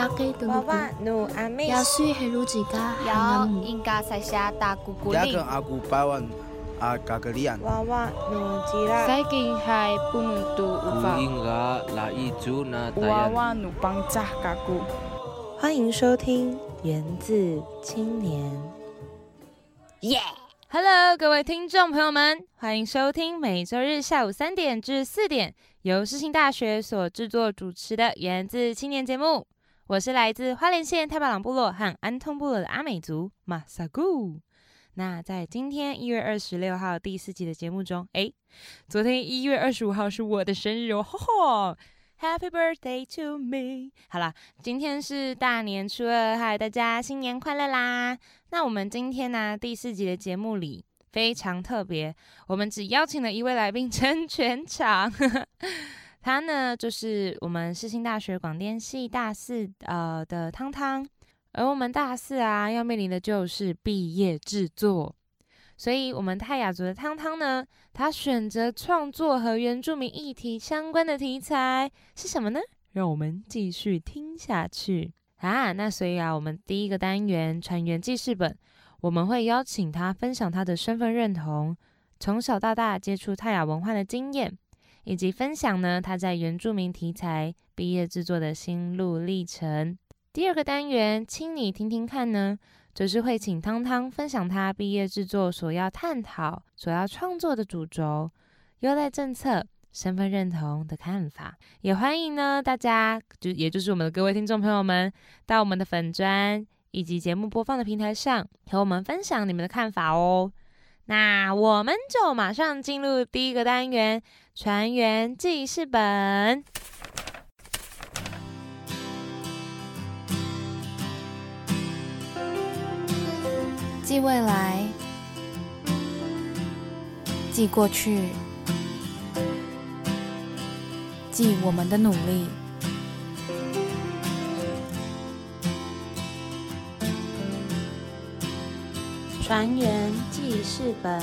娃努阿，家，有应该下大姑姑里。娃娃努吉拉，还不能无法，娃娃努扎。欢迎收听《源自青年》。耶，Hello，各位听众朋友们，欢迎收听每周日下午三点至四点由世新大学所制作主持的《源自青年》节目。我是来自花莲县太巴朗部落和安通部落的阿美族马萨古。那在今天一月二十六号第四集的节目中，诶，昨天一月二十五号是我的生日哦，吼吼！Happy birthday to me！好啦，今天是大年初二，嗨，大家新年快乐啦！那我们今天呢、第四集的节目里非常特别，我们只邀请了一位来宾 撑全场，他呢就是我们世新大学广电系大四呃的汤汤，而我们大四啊要面临的就是毕业制作，所以我们泰雅族的汤汤呢，他选择创作和原住民议题相关的题材是什么呢？让我们继续听下去。啊，那所以啊，我们第一个单元船员记事本，我们会邀请他分享他的身份认同，从小到大接触泰雅文化的经验，以及分享呢他在原住民题材毕业制作的心路历程。第二个单元，请你听听看呢，则是会请汤汤分享他毕业制作所要探讨、所要创作的主轴、优待政策。身份认同的看法，也欢迎呢大家，就也就是我们的各位听众朋友们，到我们的粉砖以及节目播放的平台上，和我们分享你们的看法哦。那我们就马上进入第一个单元——船员记事本。记未来，记过去，记我们的努力。船员记事本，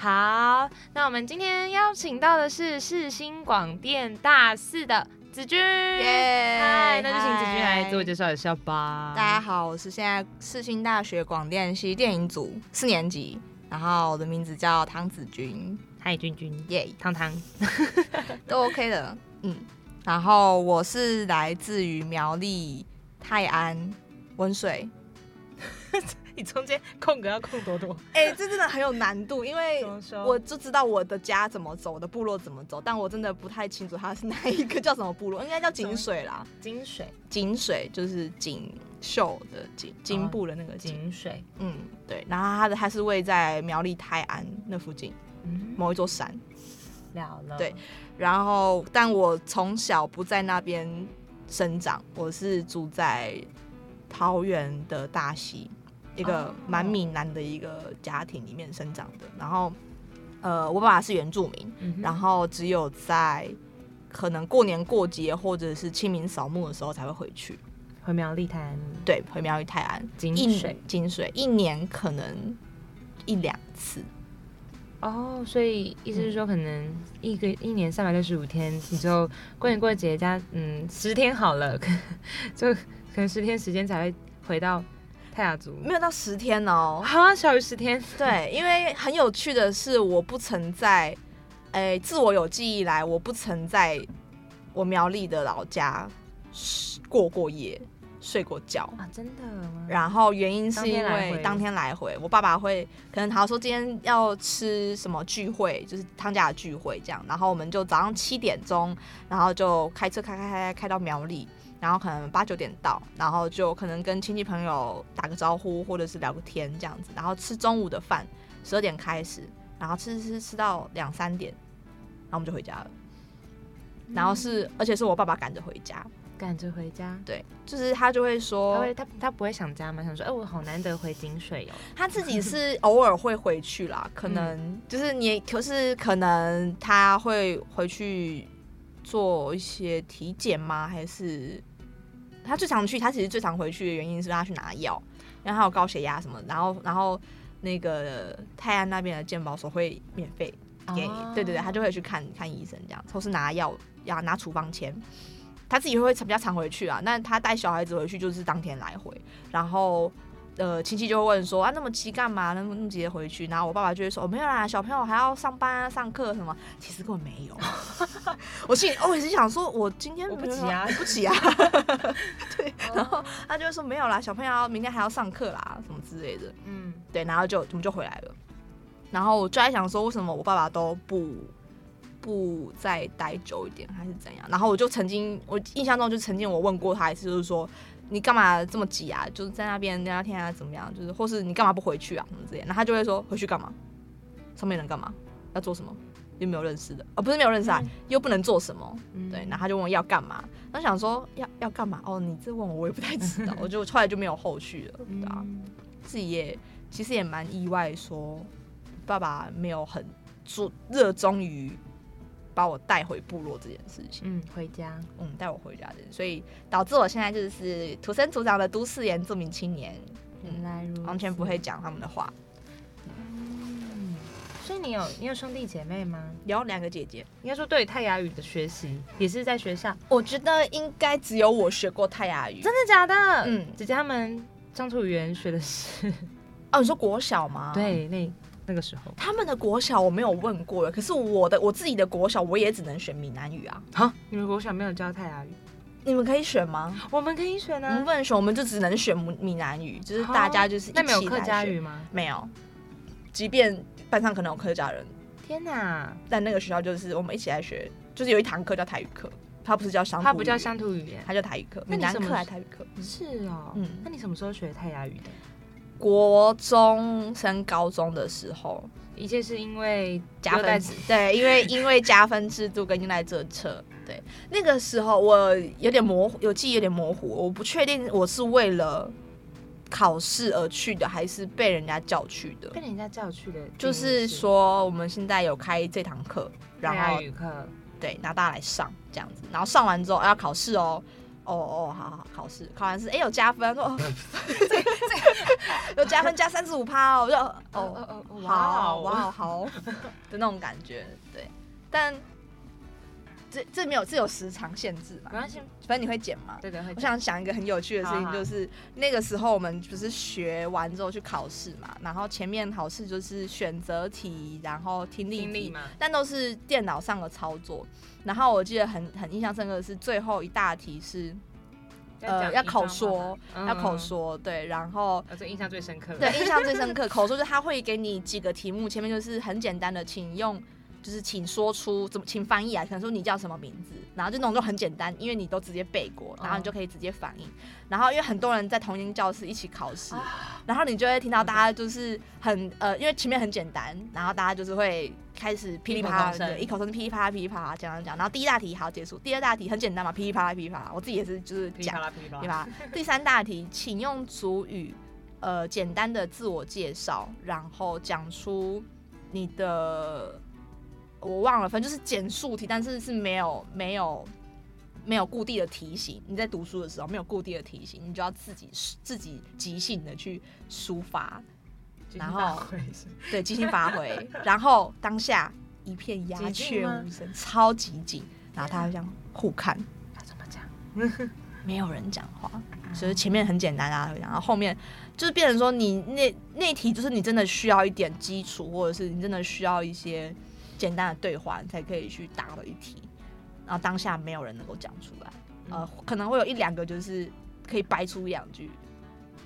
好，那我们今天邀请到的是世新广电大四的子君。嗨，那就请子君来自我介绍一下吧。大家好，我是现在世新大学广电系电影组四年级，然后我的名字叫汤子君，嗨，君君，耶、汤汤。都 OK 的，嗯。然后我是来自于苗栗泰安温水，你中间空格要空多多？哎、这真的很有难度，因为我就知道我的家怎么走，我的部落怎么走，但我真的不太清楚它是哪一个叫什么部落，应该叫井水啦。井水，井水就是锦绣的井，金布的那个锦。金水。嗯，对。然后它的它是位在苗栗泰安那附近嗯，某一座山。了了。对然后，但我从小不在那边生长，我是住在桃园的大溪，一个哦蛮闽南的一个家庭里面生长的。然后，呃，我爸爸是原住民，嗯，然后只有在可能过年过节或者是清明扫墓的时候才会回去。回苗栗潭对，回苗栗泰安，金水。金水一年可能一两次。哦，所以意思是说，可能一个一年三百六十五天，你就过年过节加嗯十天好了，可 就可能十天时间才会回到泰雅族。没有到十天哦，啊，小于十天。对，因为很有趣的是，我不曾在，诶、自我有记忆以来，我不曾在我苗栗的老家过过夜、睡过觉。啊，真的吗？然后原因是当因天来回为当天来回，我爸爸会可能他说今天要吃什么聚会，就是汤家的聚会这样，然后我们就早上七点钟，然后就开车开开开开到苗栗，然后可能八九点到，然后就可能跟亲戚朋友打个招呼，或者是聊个天这样子，然后吃中午的饭，十二点开始，然后吃吃吃吃到两三点，然后我们就回家了。然后是，而且是我爸爸赶着回家，赶着回家，对，就是他就会说他说，会他他不会想家吗？想说，哎、我好难得回井水哦。他自己是 偶尔会回去啦，可能就是你，可是可能他会回去做一些体检吗？还是他最常去？他其实最常回去的原因是他去拿药，因为他有高血压什么，然后然后那个泰安那边的健保所会免费给，哦对对对，他就会去看看医生这样，或是拿药呀拿处方签。他自己会比较常回去啊，那他带小孩子回去就是当天来回，然后呃亲戚就会问说啊那么急干嘛？那么那么急的回去？然后我爸爸就会说、哦、没有啦，小朋友还要上班啊上课什么，其实根本没有。我心里我也是想说，我今天我不急啊不急啊，对，然后他就会说没有啦，小朋友明天还要上课啦，什么之类的。嗯，对，然后就我们就回来了。然后我就在想说，为什么我爸爸都不不再待久一点，还是怎样？然后我就曾经，我印象中就曾经我问过他一次，就是说你干嘛这么急啊？就是在那边聊聊天啊，怎么样？就是或是你干嘛不回去啊，什么之类的。然后他就会说回去干嘛？上面人干嘛？要做什么？又没有认识的，哦，不是没有认识啊，又不能做什么。嗯对，然后他就问我要干嘛，然后想说要要干嘛？哦，你这问我我也不太知道，我就后来就没有后续了，对啊。嗯自己也其实也蛮意外，说爸爸没有很注热衷于把我带回部落这件事情，嗯，回家，嗯，带我回家的，所以导致我现在就是土生土长的都市原住民青年，原来如此，完全不会讲他们的话。嗯。所以你有你有兄弟姐妹吗？有两个姐姐，应该说对泰雅语的学习也是在学校，我觉得应该只有我学过泰雅语。真的假的？嗯姐姐他们乡土语言学的是，哦，你说国小吗？，对，那那个时候，他们的国小我没有问过，可是我的我自己的国小我也只能选闽南语啊。好，你们国小没有教泰雅语，你们可以选吗？我们可以选我们啊。不能选，我们就只能选闽闽南语，就是大家就是一那没有客起来选家语吗？没有，即便班上可能有客家人，天哪，但那个学校就是我们一起来学，就是有一堂课叫台语课，它不是叫乡土，它不叫乡土语言，它叫台语课，那你什么闽南课还是台语课？是哦。嗯那你什么时候学泰雅语的？国中升高中的时候一切是因为加分制，对，因为因为加分制度跟用来这册，对，那个时候我有点模糊，有记忆有点模糊，我不确定我是为了考试而去的，还是被人家叫去的。被人家叫去的，就是说，我们现在有开这堂课，然后语课，对，拿大家来上这样子，然后上完之后、啊要考试哦，哦哦，好好考试，考完试哎有加分，说哦，这这 有加分加三十五趴哦，我就哦哦哦哇哇哦好的那种感觉，对，但这这没有这有时长限制嘛没，关系，反正你会剪嘛。对对会我想讲一个很有趣的事情，就是那个时候我们不是学完之后去考试嘛，然后前面考试就是选择题，然后听力题，听力嘛，但都是电脑上的操作。然后我记得很很印象深刻的是最后一大题是呃要口说，要口，说，对，然后呃，这印象最深刻。对，印象最深刻，口说就是他会给你几个题目，前面就是很简单的，请用。就是请说出怎么，请翻译啊，可能说你叫什么名字，然后就那种就很简单，因为你都直接背过，然后你就可以直接反应。然后因为很多人在同一间教室一起考试，然后你就会听到大家就是很呃，因为前面很简单，然后大家就是会开始噼里啪啦的，一口同声噼里啪啦噼里啪啦讲讲讲，然后第一大题好结束，第二大题很简单嘛，噼里啪啦噼里啪啦，我自己也是就是讲噼里啪，啦噼里啪对啦，吧？第三大题，请用主语，呃，简单的自我介绍，然后讲出你的，我忘了，反正就是简述题，但是是没有没有没有固定的题型。你在读书的时候没有固定的题型，你就要自己自己即兴的去抒发，然后 对，即兴发挥，然后当下一片鸦雀无声，超级紧，然后大家就这样互看。要怎么讲？没有人讲话，所以前面很简单啊，然后后面就是变成说你那那题就是你真的需要一点基础，或者是你真的需要一些简单的对话，你才可以去答的一题。然后当下没有人能够讲出来，呃，可能会有一两个就是可以掰出一两句，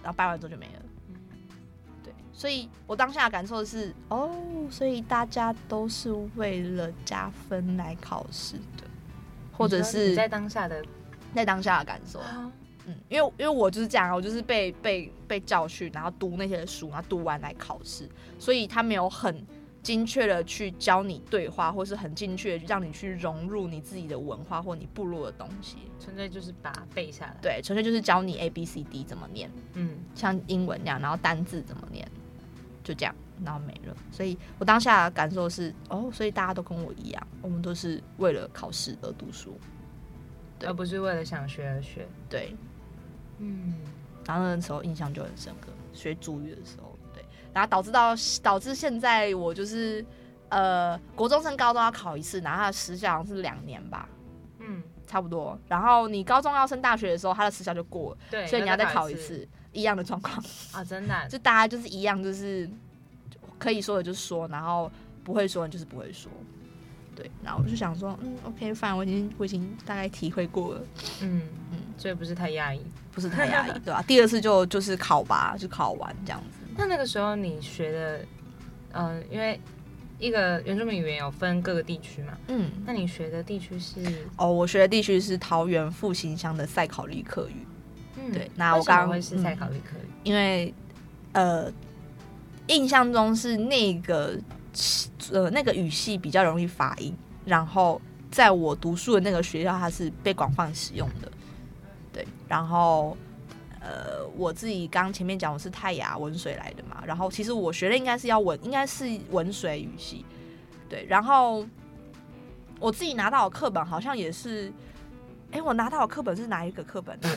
然后掰完之后就没了。对，所以我当下的感受是，哦，所以大家都是为了加分来考试的，或者是你在当下的在当下的感受。嗯，因为因为我就是这样啊，我就是被被被叫去，然后读那些书，然后读完来考试，所以他没有很精确的去教你对话，或是很精确让你去融入你自己的文化或你部落的东西。纯粹就是把它背下来。，对，纯粹就是教你 A B C D 怎么念，嗯，像英文那样，然后单字怎么念，就这样，然后没了。所以我当下的感受是，哦，所以大家都跟我一样，我们都是为了考试而读书。对而不是为了想学而学。对，嗯，然后那时候印象就很深刻，学主语的时候，对，然后导致到导致现在我就是呃，国中升高中要考一次，然后他的时效好像是两年吧，嗯，差不多。然后你高中要升大学的时候，他的时效就过了，对，所以你要再考一一次，一样的状况，啊，真的啊，就大家就是一样，就是可以说的就说，然后不会说的就是不会说。对，然后我就想说，嗯，OK，反正我已经我已经大概体会过了，嗯嗯嗯，所以不是太压抑。不是太压抑，对吧、第二次就就是考吧，就考完这样子。那那个时候你学的，嗯、因为一个原住民语言有分各个地区嘛，嗯，那你学的地区是？哦，我学的地区是桃园复兴乡的赛考利克语，嗯对那我为什么刚会是赛考利克语？因为呃，印象中是那个呃那个语系比较容易发音，然后在我读书的那个学校，它是被广泛使用的。对，然后呃，我自己刚前面讲我是泰雅文水来的嘛，然后其实我学的应该是要文，应该是文水语系。对，然后我自己拿到的课本好像也是，哎，我拿到的课本是哪一个课本呢？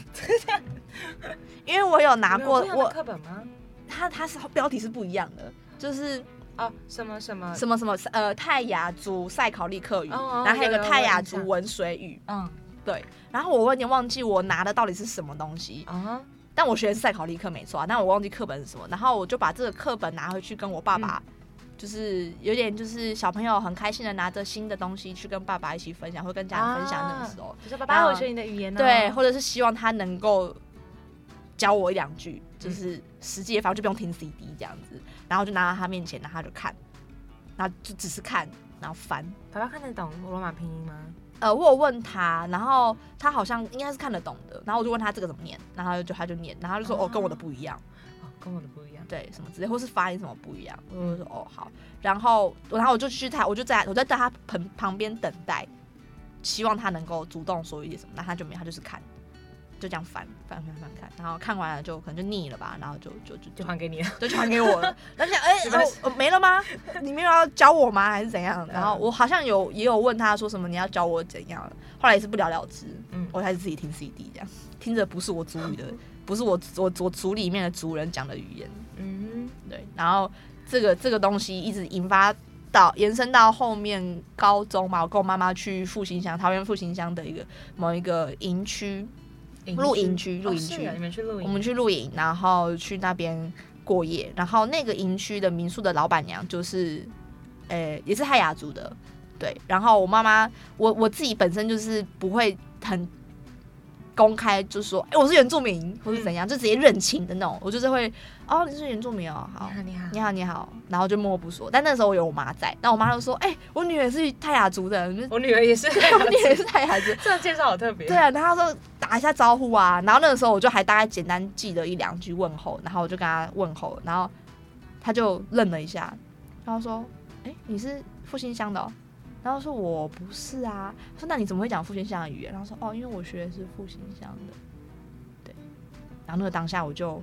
因为我有拿过我课本吗？它它是标题是不一样的，就是哦，什么什么？什么什么呃泰雅族赛考利克语，哦哦然后还有个泰雅族文水语，嗯对。然后我有点忘记我拿的到底是什么东西，啊，但我学的是赛考利克没错啊，但我忘记课本是什么。然后我就把这个课本拿回去跟我爸爸，嗯就是有点就是小朋友很开心的拿着新的东西去跟爸爸一起分享，或跟家人分享那个时候，就说爸爸，我学你的语言哦。对，或者是希望他能够教我一两句，就是实际的方法就不用听 CD 这样子，然后就拿到他面前，然后他就看，然后就只是看，然后翻。爸爸看得懂罗马拼音吗？呃，我有问他，然后他好像应该是看得懂的，然后我就问他这个怎么念，然后他就他就念，然后他就说哦。跟我的不一样，哦，跟我的不一样。对，什么之类，或是发音什么不一样，我就说哦好，然后然后我就去他，我就在我在在他旁旁边等待，希望他能够主动说一些什么，那他就没有，他就是看，就这样翻翻翻翻看，然后看完了就可能就腻了吧，然后就就就就还给你了。就还给我了。然后想，哎、哦哦没了吗？你没有要教我吗？还是怎样？然后我好像有也有问他说什么你要教我怎样，后来也是不了了之。嗯我还是自己听 CD 这样，听着不是我族语的，不是我我我族里面的族人讲的语言。嗯，对，然后这个这个东西一直引发到延伸到后面高中嘛，我跟我妈妈去复兴乡，桃园复兴乡的一个某一个营区，露营区露营区哦啊你们去露营，我们去露营，然后去那边过夜，然后那个营区的民宿的老板娘就是，呃，也是泰雅族的，对。然后我妈妈，我我自己本身就是不会很公开就说，哎、我是原住民或是怎样，就直接认亲的那种，我就是会，哦，你是原住民哦，好你。好你好然后就默默不说。但那时候我有我妈在，那我妈就说：“哎、我女儿是泰雅族的，我女儿也是，我女儿也是泰雅族。”这个介绍好特别。对啊，然后他说打一下招呼啊，然后那个时候我就还大概简单记得一两句问候，然后我就跟她问候，然后她就愣了一下，然后说：“哎、你是复兴乡的、哦？”然后说：“我不是啊。”他说：“那你怎么会讲复兴乡的语言？”然后说：“哦，因为我学的是复兴乡的。”对，然后那个当下我就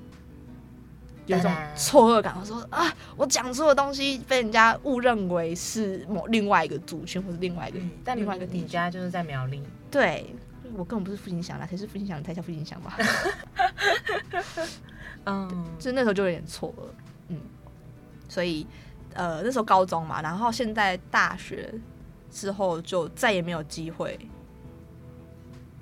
有一种错愕感，我说：“啊，我讲出的东西被人家误认为是某另外一个族群或者另外一个、嗯，但另外一个你地区。”家就是在苗栗。对，我根本不是复兴乡的，谁是复兴乡？你才叫复兴乡吧？嗯，就那时候就有点错了，嗯，所以呃那时候高中嘛，然后现在大学之后就再也没有机会。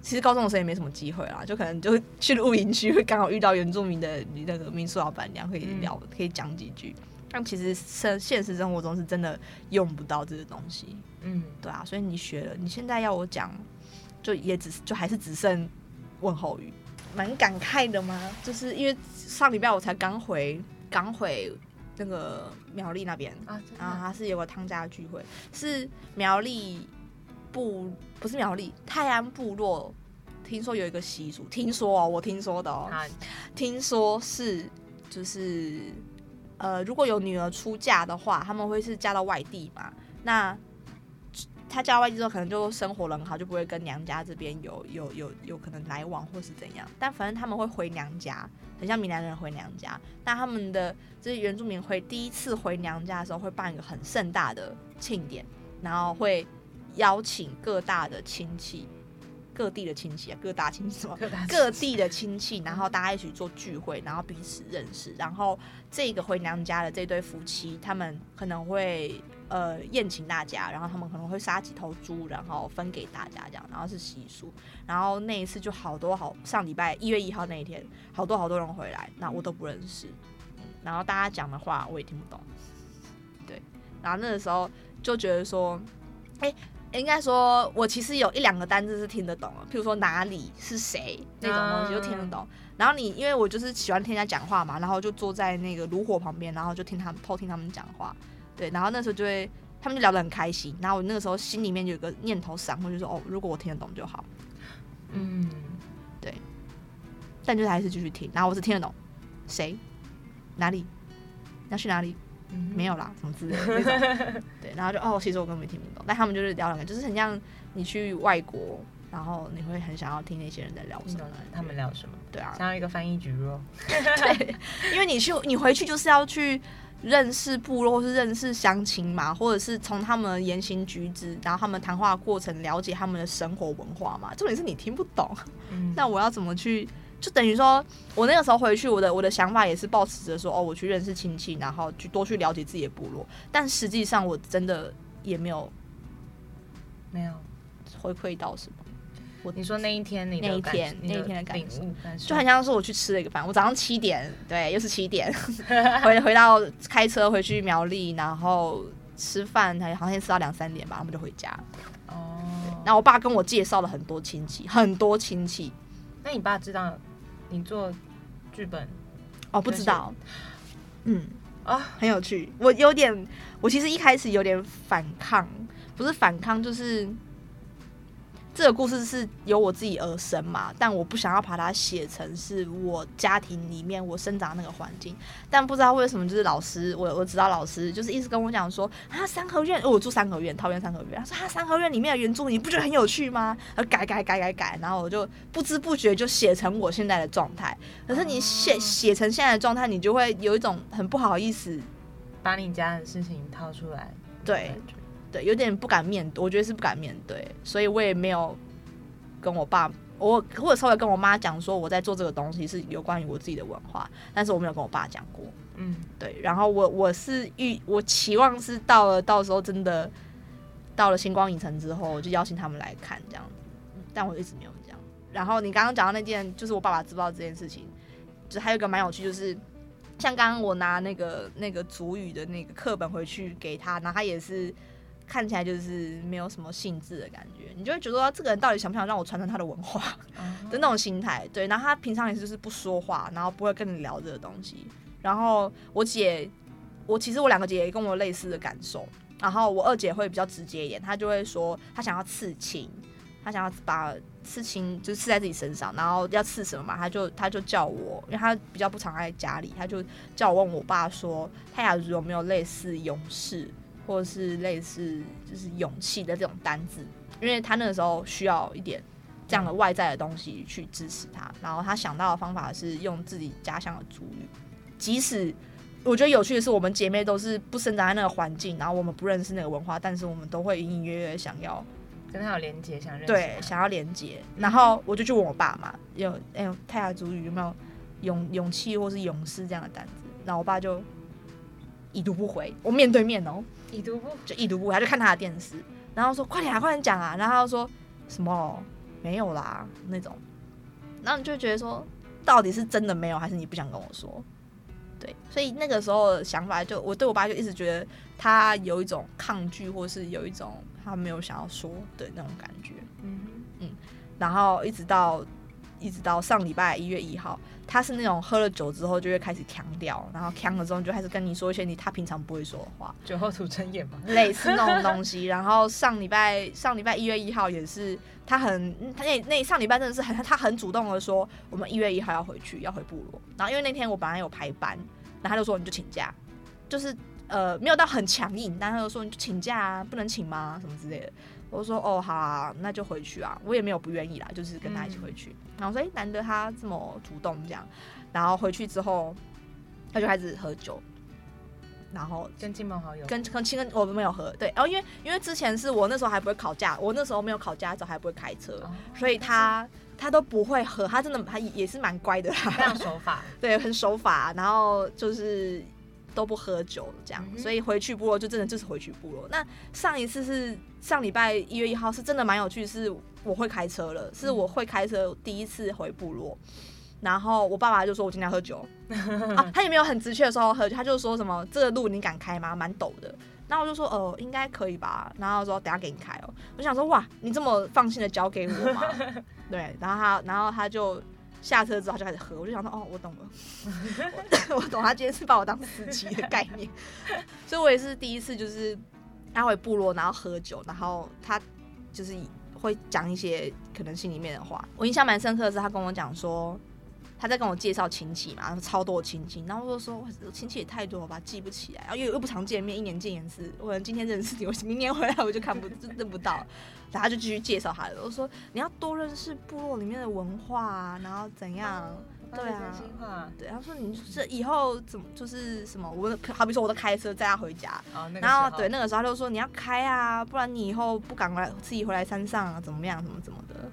其实高中的时候也没什么机会啦，就可能就去露营区会刚好遇到原住民的那个民宿老板娘，可以聊，可以讲几句。但其实生现实生活中是真的用不到这个东西，嗯，对啊，所以你学了，你现在要我讲，就也只就还是只剩问候语，蛮感慨的嘛。就是因为上礼拜我才刚回刚回那个苗栗那边，啊，然后他是有个汤家聚会，是苗栗部不是苗栗泰安部落，听说有一个习俗，听说哦，我听说的哦，好，听说是就是呃，如果有女儿出嫁的话，他们会是嫁到外地嘛？那她嫁外地之后，可能就生活得很好，就不会跟娘家这边有有有有可能来往或是怎样。但反正他们会回娘家，很像闽南人回娘家。那他们的就是原住民回第一次回娘家的时候，会办一个很盛大的庆典，然后会邀请各大的亲戚。各地的亲戚啊，各大亲戚各地的亲戚，然后大家一起做聚会，然后彼此认识，然后这个回娘家的这对夫妻，他们可能会呃宴请大家，然后他们可能会杀几头猪，然后分给大家这样，然后是习俗。然后那一次就好多好上礼拜一月一号那一天，好多好多人回来，那我都不认识，嗯，然后大家讲的话我也听不懂，对，然后那个时候就觉得说，哎、应该说，我其实有一两个单字是听得懂的，譬如说哪里是谁那种东西就听得懂。然后你因为我就是喜欢听人家讲话嘛，然后就坐在那个炉火旁边，然后就听他们偷听他们讲话，对，然后那时候就会他们就聊得很开心，然后我那个时候心里面有个念头闪过，就说哦，如果我听得懂就好，嗯，对但就是还是继续听，然后我只听得懂谁哪里要去哪里，没有啦，什么之类的那种。对，然后就哦，其实我根本听不懂，但他们就是聊两个，就是很像你去外国，然后你会很想要听那些人在聊什么。他们聊什么？对啊，想要一个翻译局哦。对，因为你去你回去就是要去认识部落，或是认识乡亲嘛，或者是从他们的言行举止，然后他们谈话过程了解他们的生活文化嘛。重点是你听不懂，嗯那我要怎么去？就等于说，我那个时候回去，我的我的想法也是抱持着说，哦，我去认识亲戚，然后去多去了解自己的部落。但实际上，我真的也没有没有。回馈到什么，你说那一天你那一天那一天的感领受就很像是我去吃了一个饭。我早上七点，对，又是七点，回回到开车回去苗栗，然后吃饭，还好像吃到两三点吧，我们就回家。哦。然后我爸跟我介绍了很多亲戚，很多亲戚那你爸知道你做剧本哦，不知道，嗯，啊？很有趣。我有点，我其实一开始有点反抗，不是反抗，就是这个故事是由我自己而生嘛，但我不想要把它写成是我家庭里面我生长的那个环境。但不知道为什么，就是老师，我我指导老师就是一直跟我讲说，啊，三合院，我住三合院，桃园三合院，他说啊，三合院里面的原著你不觉得很有趣吗？然后改改改改改，然后我就不知不觉就写成我现在的状态。可是你写写成现在的状态，你就会有一种很不好意思，把你家的事情掏出来，对对，有点不敢面对，我觉得是不敢面对，所以我也没有跟我爸，我或者稍微跟我妈讲说我在做这个东西是有关于我自己的文化，但是我没有跟我爸讲过。嗯，对，然后我我是预我期望是到了到时候真的到了星光影城之后，我就邀请他们来看这样子，嗯但我一直没有这样。然后你刚刚讲到那件，就是我爸爸知不知道这件事情，就还有一个蛮有趣，就是像刚刚我拿那个那个主语的那个课本回去给他，然后他也是看起来就是没有什么兴致的感觉，你就会觉得说这个人到底想不想让我传承他的文化？的那种心态。对，然后他平常也是就是不说话，然后不会跟你聊这个东西。然后我姐，我其实我两个姐也跟我有类似的感受。然后我二姐会比较直接一点，她就会说她想要刺青，她想要把刺青就刺在自己身上，然后要刺什么嘛，她就她就叫我，因为她比较不常在家里，她就叫我问我爸说，泰雅族有没有类似勇士或者是类似就是勇气的这种单字，因为他那个时候需要一点这样的外在的东西去支持他。然后他想到的方法是用自己家乡的族语，即使我觉得有趣的是，我们姐妹都是不生长在那个环境，然后我们不认识那个文化，但是我们都会隐隐约约想要跟他有连接，想认识对想要连接。然后我就去问我爸嘛，有哎呦泰雅族语有没有勇勇气或是勇士这样的单子？然后我爸就已读不回，我面对面哦，已读不就已读不回，他就看他的电视，然后说快点啊，快点讲啊，然后他就说什么？没有啦那种，然后你就觉得说到底是真的没有，还是你不想跟我说？对，所以那个时候的想法就我对我爸就一直觉得他有一种抗拒，或是有一种他没有想要说的那种感觉。嗯然后一直到一直到上礼拜一月一号，他是那种喝了酒之后就会开始腔调，然后腔了之后就开始跟你说一些你他平常不会说的话，酒后吐真言嘛，类似那种东西。然后上礼拜上礼拜一月一号也是，他很他那那上礼拜真的是很他很主动的说，我们一月一号要回去，要回部落。然后因为那天我本来有排班，然后他就说你就请假，就是呃没有到很强硬，但他就说你就请假啊，不能请吗？什么之类的。我说哦好啊，那就回去啊。我也没有不愿意啦，就是跟他一起回去。然后说哎、难得他这么主动这样，然后回去之后他就开始喝酒，然后跟亲朋好友跟跟亲跟我们没有喝，对，然后因为因为之前是我那时候还不会考驾，我那时候没有考驾照，还不会开车，哦所以他他都不会喝，他真的他也是蛮乖的啦，非常守法，对，很守法，然后就是都不喝酒这样，嗯所以回去部落就真的就是回去部落。那上一次是上礼拜一月一号，是真的蛮有趣，是我会开车了，是我会开车第一次回部落。然后我爸爸就说：“我今天要喝酒 啊！”他也没有很直确的说要喝酒，他就说什么：“这个路你敢开吗？蛮陡的。”然后我就说：“呃，应该可以吧。”然后说：“等下给你开哦。”我想说：“哇，你这么放心的交给我吗？” 对，然后他，然后他就下车之后他就开始喝，我就想说：“哦，我懂了，我 我懂，他今天是把我当司机的概念。”所以我也是第一次，就是他回部落，然后喝酒，然后他就是会讲一些可能心里面的话。我印象蛮深刻的是，他跟我讲说。他在跟我介绍亲戚嘛，超多亲戚，然后我就说哇亲戚也太多了吧，记不起来，然后又又不常见面，一年见一次，我可能今天认识你，我明年回来我就看不就认不到，然后他就继续介绍他了，我说你要多认识部落里面的文化啊，然后怎样，对啊对，他说你这以后怎么就是什么，我好比说我都开车载他回家，哦，那个然后对那个时候他就说你要开啊，不然你以后不敢来自己回来山上啊，怎么样，怎么怎么的。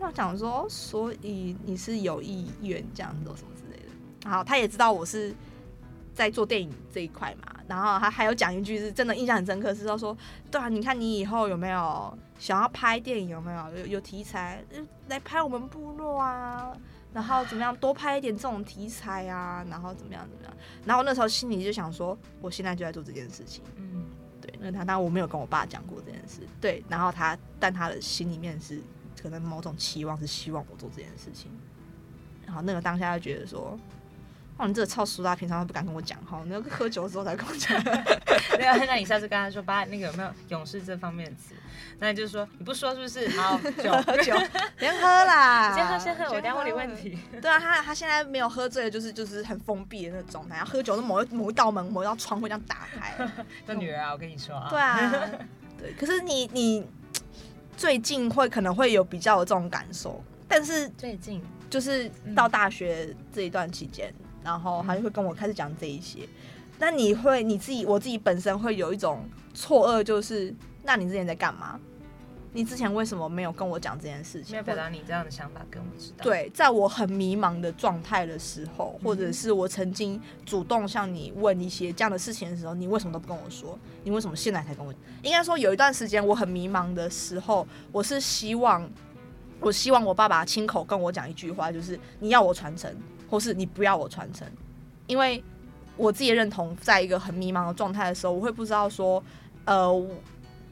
那我想说，所以你是有意愿这样子什么之类的。然后他也知道我是在做电影这一块嘛，然后他还有讲一句是真的印象很深刻，是他说，对啊，你看你以后有没有想要拍电影，有没有有有题材呃来拍我们部落啊？然后怎么样多拍一点这种题材啊？然后怎么样怎么样？然后那时候心里就想说，我现在就在做这件事情。嗯，对，那他当我没有跟我爸讲过这件事，对，然后他但他的心里面是可能某种期望是希望我做这件事情，然后那个当下就觉得说，哦，你这个超俗啦，平常都不敢跟我讲哈，你要喝酒的时候才跟我讲，对啊，那你下次跟他说，爸，那个有没有勇士这方面的词？那你就说你不说是不是？好，酒喝酒，先喝啦，先喝先喝，我等下问你问。题。对啊，他他现在没有喝醉，就是就是很封闭的那种然后喝酒的某一某一道门、某一道窗会这样打开。这女儿啊，我跟你说啊，对啊，对。可是你你最近会可能会有比较有这种感受，但是最近就是到大学这一段期间，然后他就会跟我开始讲这一些。那你会你自己我自己本身会有一种错愕，就是那你之前在干嘛？你之前为什么没有跟我讲这件事情？没有表达你这样的想法跟我知道。，对，在我很迷茫的状态的时候，或者是我曾经主动向你问一些这样的事情的时候，你为什么都不跟我说？你为什么现在才跟我？应该说有一段时间我很迷茫的时候，我是希望，我希望我爸爸亲口跟我讲一句话，就是你要我传承，或是你不要我传承，因为我自己认同，在一个很迷茫的状态的时候，我会不知道说，呃，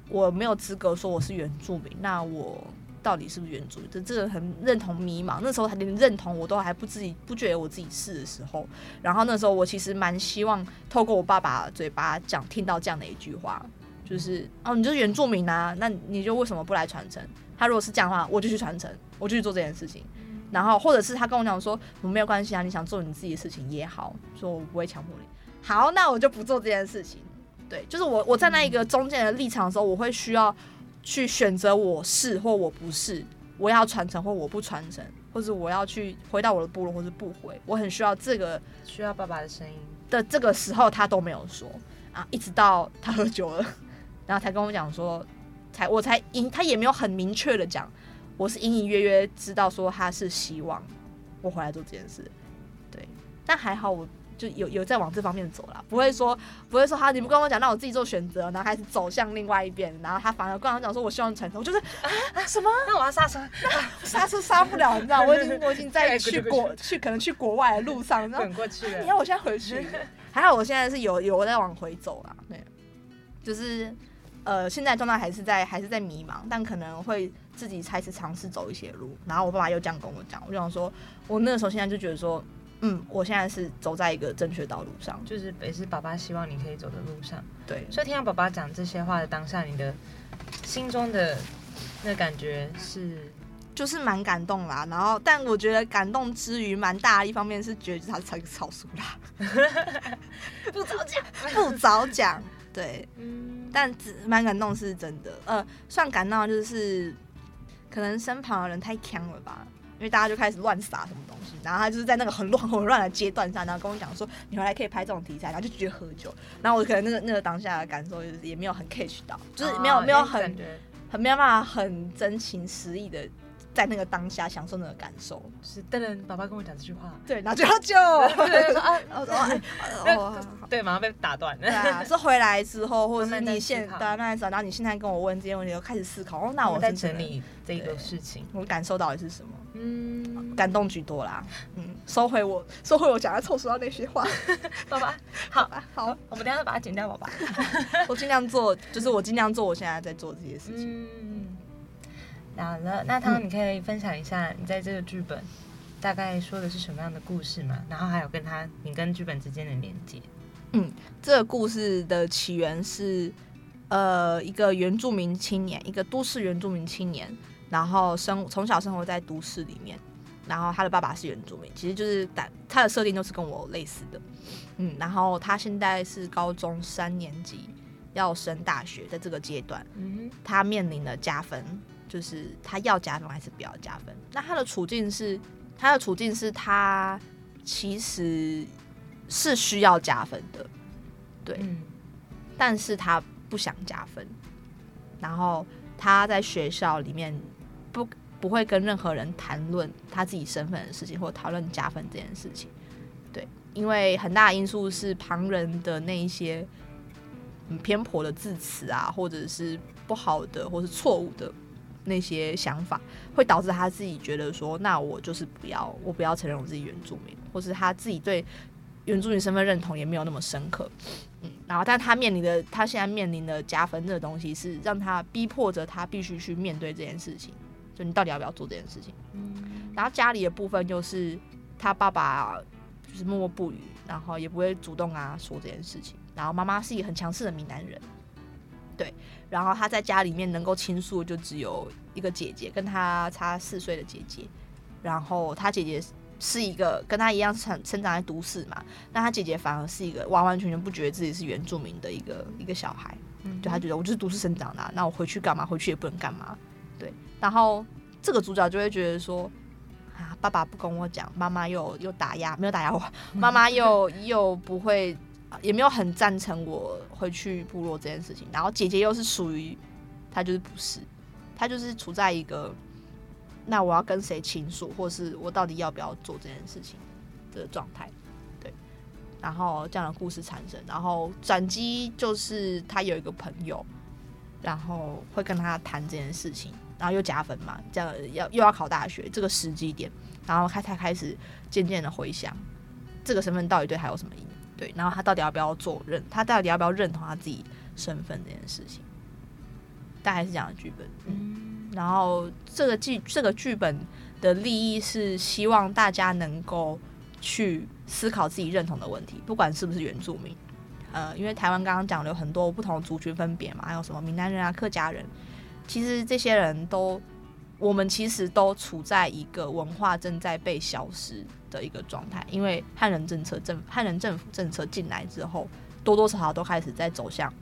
我没有资格说我是原住民，那我到底是不是原住民？这这个很认同迷茫，那时候他连认同我都还不自己不觉得我自己是的时候，然后那时候我其实蛮希望透过我爸爸嘴巴讲听到这样的一句话，就是哦，你就是原住民啊，那你就为什么不来传承？他如果是这样的话，我就去传承，我就去做这件事情。然后或者是他跟我讲说，我没有关系啊，你想做你自己的事情也好，说我不会强迫你。好，那我就不做这件事情。对，就是我我站在那一个中间的立场的时候，我会需要去选择我是或我不是，我要传承或我不传承，或者我要去回到我的部落或是不回，我很需要这个需要爸爸的声音。的这个时候，他都没有说啊，一直到他喝酒了，然后才跟我讲说，才我才隐，他也没有很明确的讲，我是隐隐约约知道说他是希望我回来做这件事，对，但还好我就有有在往这方面走了，不会说不会说好你不跟我讲，那我自己做选择，然后开始走向另外一边，然后他反而跟我讲说我希望传承，我就是啊什么那我要刹车，刹车刹不了，你知道，我已经我已经在去国去可能去国外的路上，你知道滚过去了。你要我现在回去？还好我现在是有有在往回走啦，对，就是呃，现在状态还是在还是在迷茫，但可能会自己开始尝试走一些路。然后我爸爸又这样跟我讲，我就想说，我那个时候现在就觉得说，嗯，我现在是走在一个正确道路上，就是也是爸爸希望你可以走的路上，对，所以听到爸爸讲这些话的当下，你的心中的那感觉是就是蛮感动啦。然后，但我觉得感动之余，蛮大的一方面是觉得他是一个草书啦，不早讲，不早讲，对。嗯，但只蛮感动是真的，呃，算感动就是可能身旁的人太强了吧，因为大家就开始乱撒什么东西，然后他就是在那个很乱很乱的阶段上，然后跟我讲说你回来可以拍这种题材，然后就继续喝酒，然后我可能那个那个当下的感受就是也没有很 catch 到，就是没有、哦没有很很没有办法很真情实意的在那个当下享受那个感受。是噔噔，爸爸跟我讲这句话，对，然后就要救，对，说啊，我 说哎，哦对，马上被打断。对啊，是回来之后，或者是你现思考对啊慢慢思考，然后你现在跟我问这些问题，就开始思考，哦，那我在整理这个事情，我感受到底是什么，嗯，感动居多啦。嗯，收回我收回我讲要凑数到那些话，爸爸，好，好，我们等一下把它剪掉，爸爸。我尽量做，就是我尽量做我现在在做这些事情。嗯，好了，那汤，你可以分享一下你在这个剧本大概说的是什么样的故事吗？然后还有跟他你跟剧本之间的连接。嗯这个故事的起源是，呃，一个原住民青年，一个都市原住民青年，然后生从小生活在都市里面，然后他的爸爸是原住民，其实就是打他的设定都是跟我类似的，嗯，然后他现在是高中三年级，要升大学，在这个阶段，嗯他面临了加分，就是他要加分还是不要加分？那他的处境是，他的处境是他其实是需要加分的，对，嗯但是他不想加分，然后他在学校里面不不会跟任何人谈论他自己身份的事情，或讨论加分这件事情。对，因为很大的因素是旁人的那一些嗯偏颇的字词啊，或者是不好的或是错误的那些想法，会导致他自己觉得说，那我就是不要，我不要承认我自己原住民，或是他自己对原住民身份认同也没有那么深刻。嗯，然后但他面临的，他现在面临的加分这个东西，是让他逼迫着他必须去面对这件事情，就你到底要不要做这件事情。然后家里的部分就是他爸爸就是默默不语，然后也不会主动跟他说这件事情。然后妈妈是一个很强势的闽南人，对，然后他在家里面能够倾诉就只有一个姐姐，跟他差四岁的姐姐，然后他姐姐。是一个跟他一样成生长在都市嘛，那他姐姐反而是一个完完全全不觉得自己是原住民的一个一个小孩，就他觉得我就是都市生长的、那我回去干嘛？回去也不能干嘛，对。然后这个主角就会觉得说，啊，爸爸不跟我讲，妈妈又又打压，没有打压我，妈妈又又不会，也没有很赞成我回去部落这件事情。然后姐姐又是属于，她就是不是，她就是处在一个。那我要跟谁倾诉，或是我到底要不要做这件事情的状态，对，然后这样的故事产生，然后转机就是他有一个朋友，然后会跟他谈这件事情，然后又加分嘛，这样要又要考大学这个时机点，然后他才开始渐渐的回想这个身份到底对他有什么意义，对，然后他到底要不要做认，他到底要不要认同他自己身份这件事情，大概是这样的剧本，嗯。然后这个剧这个剧本的利益是希望大家能够去思考自己认同的问题，不管是不是原住民。呃，因为台湾刚刚讲了有很多不同族群分别嘛，还有什么闽南人啊、客家人，其实这些人都，我们其实都处在一个文化正在被消失的一个状态。因为汉人政策政汉人政府政策进来之后，多多少少都开始在走向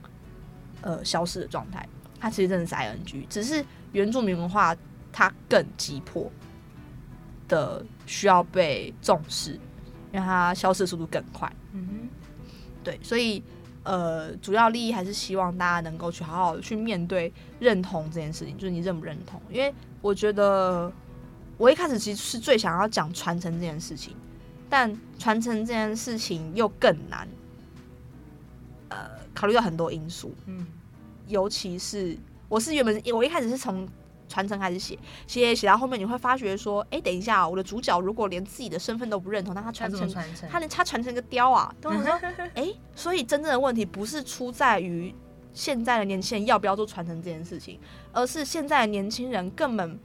呃消失的状态。它其实真的是 ing，只是原住民文化它更急迫的需要被重视，因为它消失速度更快。嗯对，所以呃，主要利益还是希望大家能够去好好的去面对认同这件事情，就是你认不认同？因为我觉得我一开始其实是最想要讲传承这件事情，但传承这件事情又更难。呃，考虑到很多因素，嗯尤其是我是原本我一开始是从传承开始写，写写到后面你会发觉说，哎、等一下，我的主角如果连自己的身份都不认同，那他传承？他连他传承个雕啊，都我说，哎、所以真正的问题不是出在于现在的年轻人要不要做传承这件事情，而是现在的年轻人根本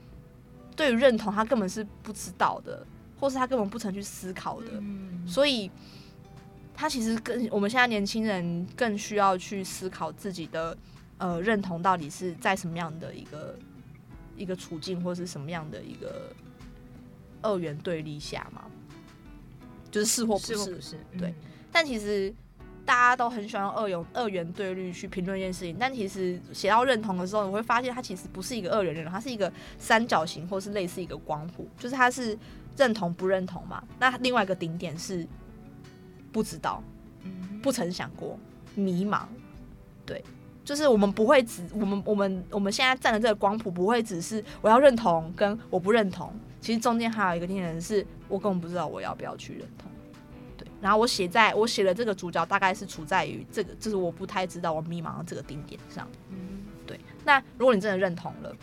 对于认同他根本是不知道的，或是他根本不曾去思考的，嗯所以他其实更我们现在年轻人更需要去思考自己的呃认同到底是在什么样的一个一个处境，或是什么样的一个二元对立下嘛，就是是或不是是不。是？对嗯但其实大家都很喜欢用二元二元对立去评论一件事情，但其实写到认同的时候，你会发现它其实不是一个二元认同，它是一个三角形，或是类似一个光谱，就是它是认同不认同嘛。那另外一个顶点是不知道，嗯不曾想过，迷茫，对。就是我们不会只我们我们我们现在站的这个光谱不会只是我要认同跟我不认同，其实中间还有一个点是我根本不知道我要不要去认同。对，然后我写在我写的这个主角大概是处在于这个，就是我不太知道我迷茫的这个顶点上。对。那如果你真的认同了，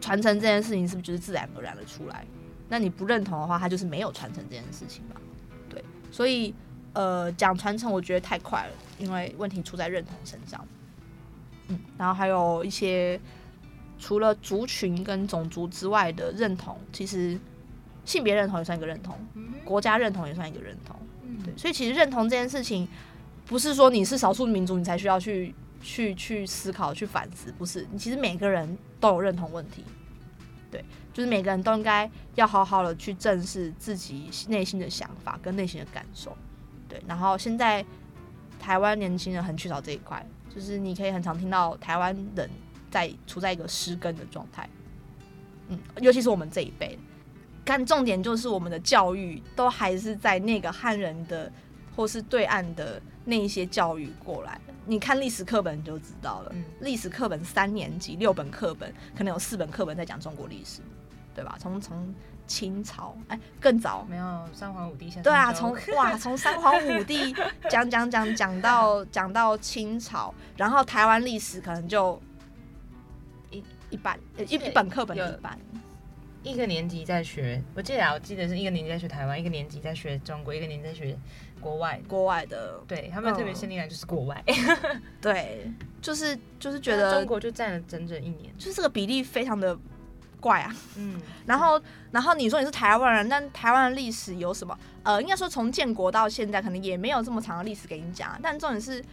传承这件事情是不是就是自然而然的出来？那你不认同的话，它就是没有传承这件事情嘛？对，所以呃，讲传承我觉得太快了，因为问题出在认同身上。嗯，然后还有一些除了族群跟种族之外的认同，其实性别认同也算一个认同，国家认同也算一个认同。对，所以其实认同这件事情，不是说你是少数民族你才需要去去去思考、去反思，不是。你其实每个人都有认同问题，对，就是每个人都应该要好好的去正视自己内心的想法跟内心的感受。对，然后现在台湾年轻人很缺少这一块。就是你可以很常听到台湾人在处在一个失根的状态，嗯，尤其是我们这一辈，但重点就是我们的教育都还是在那个汉人的或是对岸的那一些教育过来。你看历史课本就知道了，历史课本三年级六本课本可能有四本课本在讲中国历史，对吧？从从。清朝哎，更早。没有三皇五帝先对啊，从 哇从三皇五帝讲讲讲讲到讲到清朝，然后台湾历史可能就一一半一一本课本一半，一个年级在学，我记得啊，我记得是一个年级在学台湾，一个年级在学中国，一个年级在学国外。国外的，对他们特别限定的就是国外，对，就是就是觉得中国就占了整整一年，就是这个比例非常的。怪啊，嗯，然后，然后你说你是台湾人，但台湾的历史有什么？呃，应该说从建国到现在，可能也没有这么长的历史给你讲。但重点是，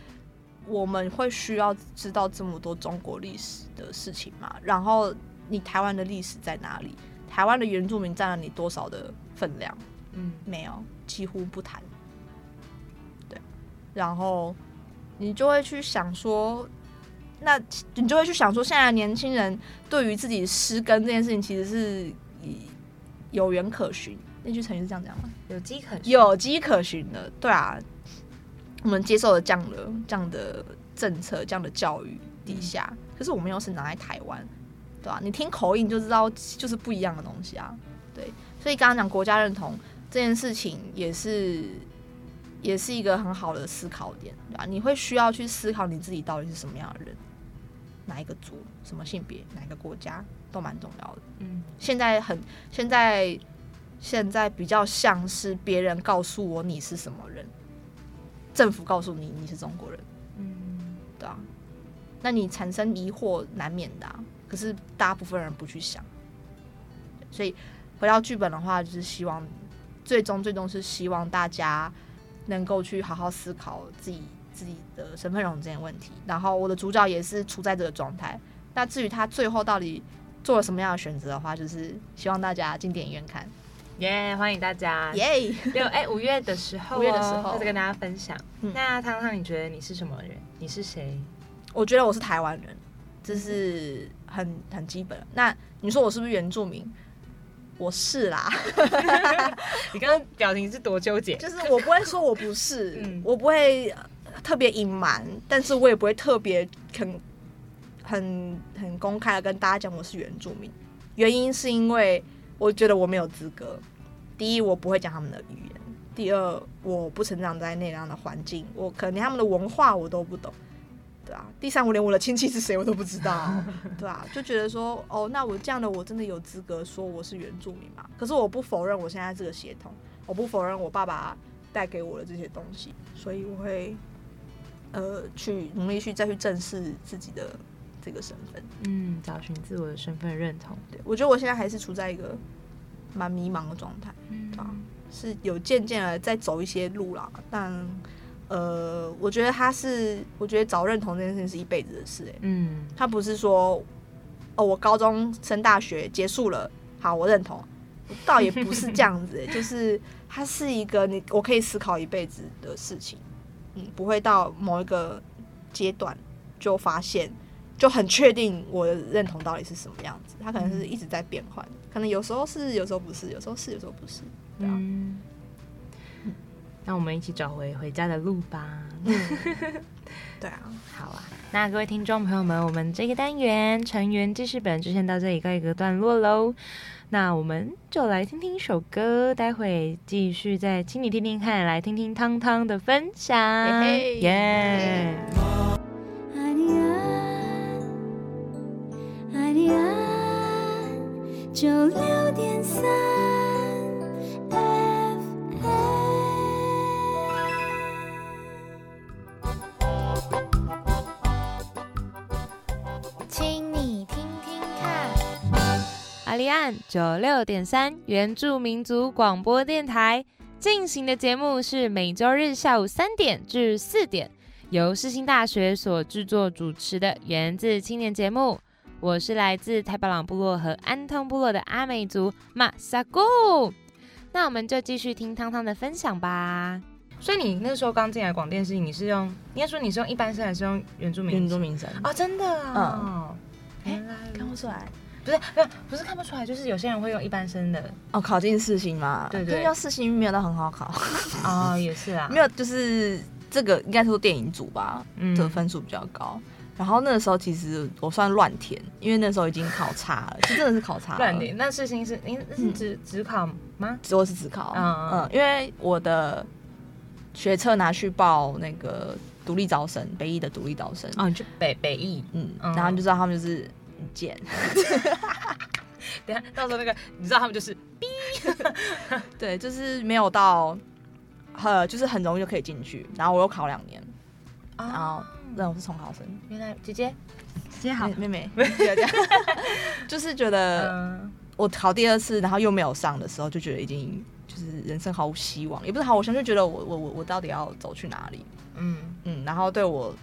我们会需要知道这么多中国历史的事情嘛？然后，你台湾的历史在哪里？台湾的原住民占了你多少的分量？嗯，没有，几乎不谈。对，然后你就会去想说。那你就会去想说，现在的年轻人对于自己失根这件事情，其实是有缘可循。那句成语是这样讲吗？有迹可有迹可循的，对啊。我们接受了这样的这样的政策、这样的教育底下，可是我们又是拿来台湾，对吧？你听口音就知道，就是不一样的东西啊。对，所以刚刚讲国家认同这件事情，也是也是一个很好的思考点，对吧？你会需要去思考你自己到底是什么样的人。哪一个族、什么性别、哪一个国家都蛮重要的。嗯，现在很现在现在比较像是别人告诉我你是什么人，政府告诉你你是中国人。嗯，对啊，那你产生疑惑难免的。可是大部分人不去想，所以回到剧本的话，就是希望最终最终是希望大家能够去好好思考自己。自己的身份认同这件问题，然后我的主角也是处在这个状态。那至于他最后到底做了什么样的选择的话，就是希望大家进电影院看。耶，欢迎大家！耶，六哎五月的时候，五月的时候再跟大家分享。那汤汤，你觉得你是什么人？你是谁？我觉得我是台湾人，这是很很基本。那你说我是不是原住民？我是啦。你刚刚表情是多纠结？就是我不会说我不是，我不会。特别隐瞒，但是我也不会特别很很很公开的跟大家讲我是原住民。原因是因为我觉得我没有资格。第一，我不会讲他们的语言；第二，我不成长在那样的环境，我可能连他们的文化我都不懂，对啊。第三，我连我的亲戚是谁我都不知道，对啊，就觉得说，哦，那我这样的我真的有资格说我是原住民吗？可是我不否认我现在这个血统，我不否认我爸爸带给我的这些东西，所以我会。呃，去努力去再去正视自己的这个身份，嗯，找寻自我的身份认同。对我觉得我现在还是处在一个蛮迷茫的状态，啊，是有渐渐的在走一些路啦。但呃，我觉得他是，我觉得找认同这件事情是一辈子的事，哎，嗯，他不是说哦，我高中升大学结束了，好，我认同，倒也不是这样子，就是它是一个你我可以思考一辈子的事情。不会到某一个阶段就发现就很确定我的认同到底是什么样子，它可能是一直在变换，可能有时候是，有时候不是，有时候是，有时候不是，对啊。那我们一起找回回家的路吧。对啊，好啊。那各位听众朋友们，我们这个单元成员记事本就先到这里告一个段落喽。那我们就来听听一首歌，待会继续再请你听听看，来听听汤汤的分享。耶！爱你爱，爱你爱，九六点三阿里安九六点三原住民族广播电台进行的节目是每周日下午三点至四点，由世新大学所制作主持的源自青年节目。我是来自太巴朗部落和安通部落的阿美族马萨古。那我们就继续听汤汤的分享吧。所以你那时候刚进来广电系，你是用应该说你是用一般声还是用原住民原住民声哦，真的啊？原来看不出来不是不是不是看不出来，就是有些人会用一般生的。哦，考进四星嘛，对对。可是要四星没有到很好考，哦，也是啊，没有就是这个应该说电影组吧嗯。的分数比较高。然后那个时候其实我算乱填，因为那时候已经考差了，就真的是考差了。乱填。那四星是您是只只考吗？只我是只考，嗯嗯嗯。因为我的学测拿去报那个独立招生，北艺的独立招生，哦，就北北艺，嗯，嗯。然后你就知道他们就是很贱，等下到时候那个你知道他们就是 对，就是没有到，呃，就是很容易就可以进去。然后我又考两年，然后那我是重考生，原来姐姐？姐姐好。妹，妹妹，不要这样就是觉得嗯。我考第二次，然后又没有上的时候，就觉得已经就是人生毫无希望，也不是毫无希望，就觉得我我我我到底要走去哪里？嗯。嗯，然后对我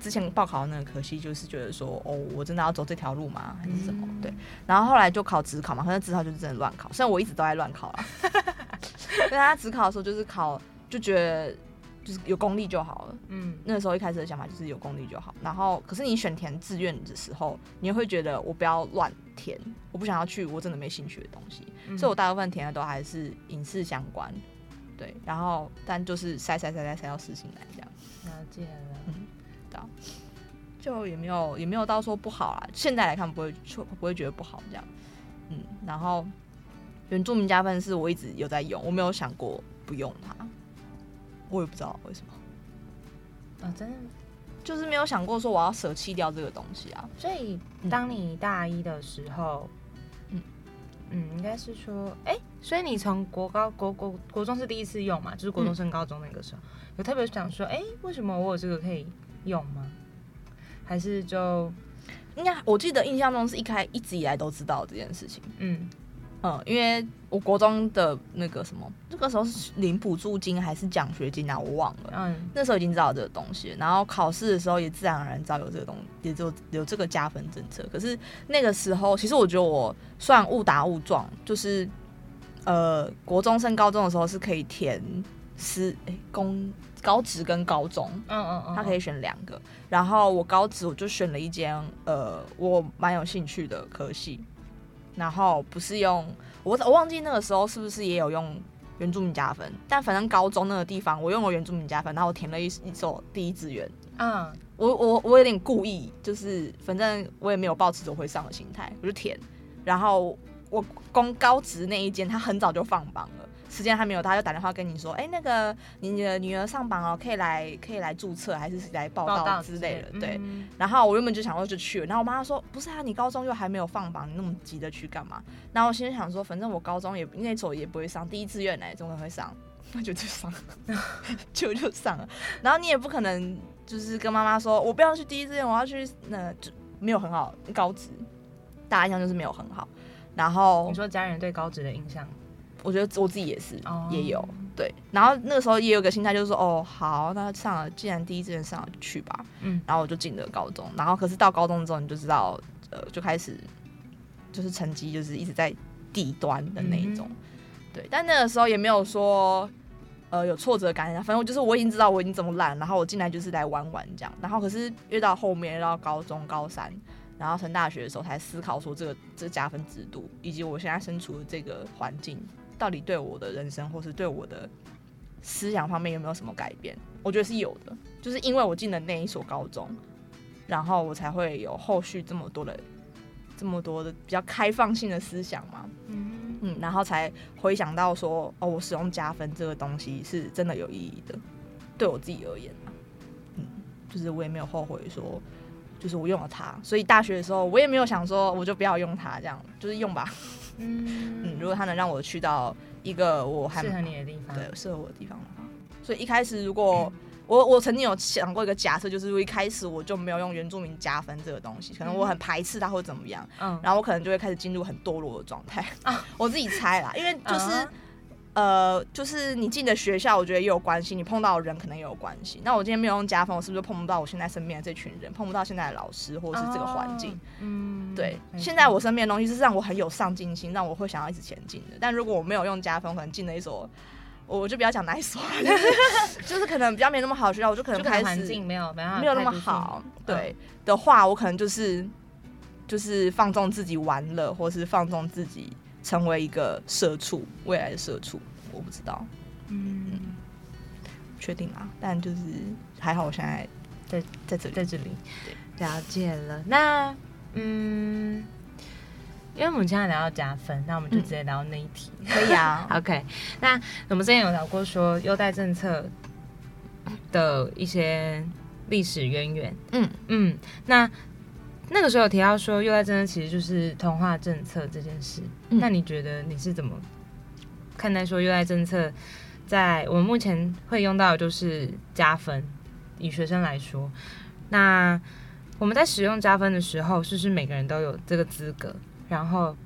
之前报考的那个可惜，就是觉得说，哦，我真的要走这条路吗？还是什么？嗯对。然后后来就考职考嘛，可是职考就是真的乱考，虽然我一直都在乱考啦。对他职考的时候就是考，就觉得就是有功力就好了。嗯那个时候一开始的想法就是有功力就好。然后，可是你选填志愿的时候，你会觉得我不要乱填，我不想要去我真的没兴趣的东西。嗯所以我大部分填的都还是影视相关。对，然后但就是筛筛筛筛筛到实行来这样。了解了，就也没有也没有到说不好啦，现在来看不会说不会觉得不好这样，嗯，然后原住民加分是我一直有在用，我没有想过不用它，我也不知道为什么，哦真的。就是没有想过说我要舍弃掉这个东西啊，所以当你大一的时候，嗯嗯嗯，应该是说，哎、所以你从国高国国国中是第一次用嘛，就是国中升高中那个时候，有特别想说，哎、为什么我有这个可以用吗？还是就应该我记得印象中是一开一直以来都知道这件事情，嗯嗯，因为我国中的那个什么，那个时候是领补助金还是奖学金啊，我忘了。嗯那时候已经知道这个东西，然后考试的时候也自然而然知道有这个东也就有这个加分政策。可是那个时候，其实我觉得我算误打误撞，就是呃，国中升高中的时候是可以填私诶公高职跟高中，嗯嗯嗯，他可以选两个。然后我高职我就选了一间呃我蛮有兴趣的科系，然后不是用我我忘记那个时候是不是也有用原住民加分，但反正高中那个地方我用了原住民加分，然后我填了一一所第一志愿。嗯我我我有点故意，就是反正我也没有抱持着会上的心态，我就填。然后我公高职那一间，他很早就放榜了，时间还没有到，他就打电话跟你说，哎、那个你的女儿上榜了，可以来可以来注册，还是来报道之类的，对。嗯然后我原本就想说就去了，然后我妈说不是啊，你高中又还没有放榜，你那么急着去干嘛？然后我心里想说，反正我高中也那所也不会上，第一志愿来总会上，那 就去上，就就上了。然后你也不可能就是跟妈妈说我不要去第一志愿，我要去那就没有很好高职，大家印象就是没有很好。然后你说家人对高职的印象，我觉得我自己也是、哦。也有对，然后那个时候也有个心态，就是说哦好，那上了，既然第一志愿上了去吧，嗯。然后我就进了高中，然后可是到高中之后你就知道，呃，就开始就是成绩就是一直在底端的那一种，嗯对，但那个时候也没有说。呃，有挫折感，反正我就是我已经知道我已经这么烂，然后我进来就是来玩玩这样，然后可是越到后面，越到高中高三，然后升大学的时候才思考说这个这个加分制度，以及我现在身处的这个环境，到底对我的人生或是对我的思想方面有没有什么改变？我觉得是有的，就是因为我进了那一所高中，然后我才会有后续这么多的这么多的比较开放性的思想嘛。嗯嗯，然后才回想到说，哦，我使用加分这个东西是真的有意义的，对我自己而言啊，嗯，就是我也没有后悔说，就是我用了它，所以大学的时候我也没有想说我就不要用它，这样就是用吧，嗯，嗯如果他能让我去到一个我还适合你的地方，对适合我的地方的话，所以一开始如果我我曾经有想过一个假设，就是我一开始我就没有用原住民加分这个东西，可能我很排斥它或怎么样，嗯，然后我可能就会开始进入很堕落的状态啊。我自己猜啦，因为就是、嗯呃，就是你进的学校，我觉得也有关系，你碰到的人可能也有关系。那我今天没有用加分，我是不是碰不到我现在身边的这群人，碰不到现在的老师或者是这个环境？哦，嗯，对，现在我身边的东西是让我很有上进心，让我会想要一直前进的。但如果我没有用加分，可能进了一所，我就不要讲哪一所，就 是就是可能比较没那么好的学校，我就可能就开没有没有那么太好，嗯对的话，我可能就是就是放纵自己玩乐，或是放纵自己成为一个社畜，未来的社畜，我不知道，嗯，不确定啊，但就是还好，我现在在在这里，在这里。了解了。那嗯，因为我们现在聊到加分，那我们就直接聊那一题。可以啊，OK，那我们之前有聊过说优待政策的一些历史渊源。嗯。嗯，那那个时候有提到说优待政策其实就是同化政策这件事。嗯那你觉得你是怎么看待说优待政策在我们目前会用到的就是加分？以学生来说，那我们在使用加分的时候，是不是每个人都有这个资格？然后